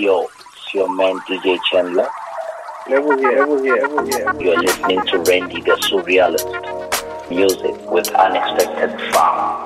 yo, it's your man DJ Chandler. Level here, level here, level here. You're listening to Randy the Surrealist. Music with unexpected fun.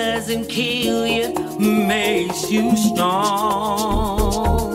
Doesn't kill you makes you strong.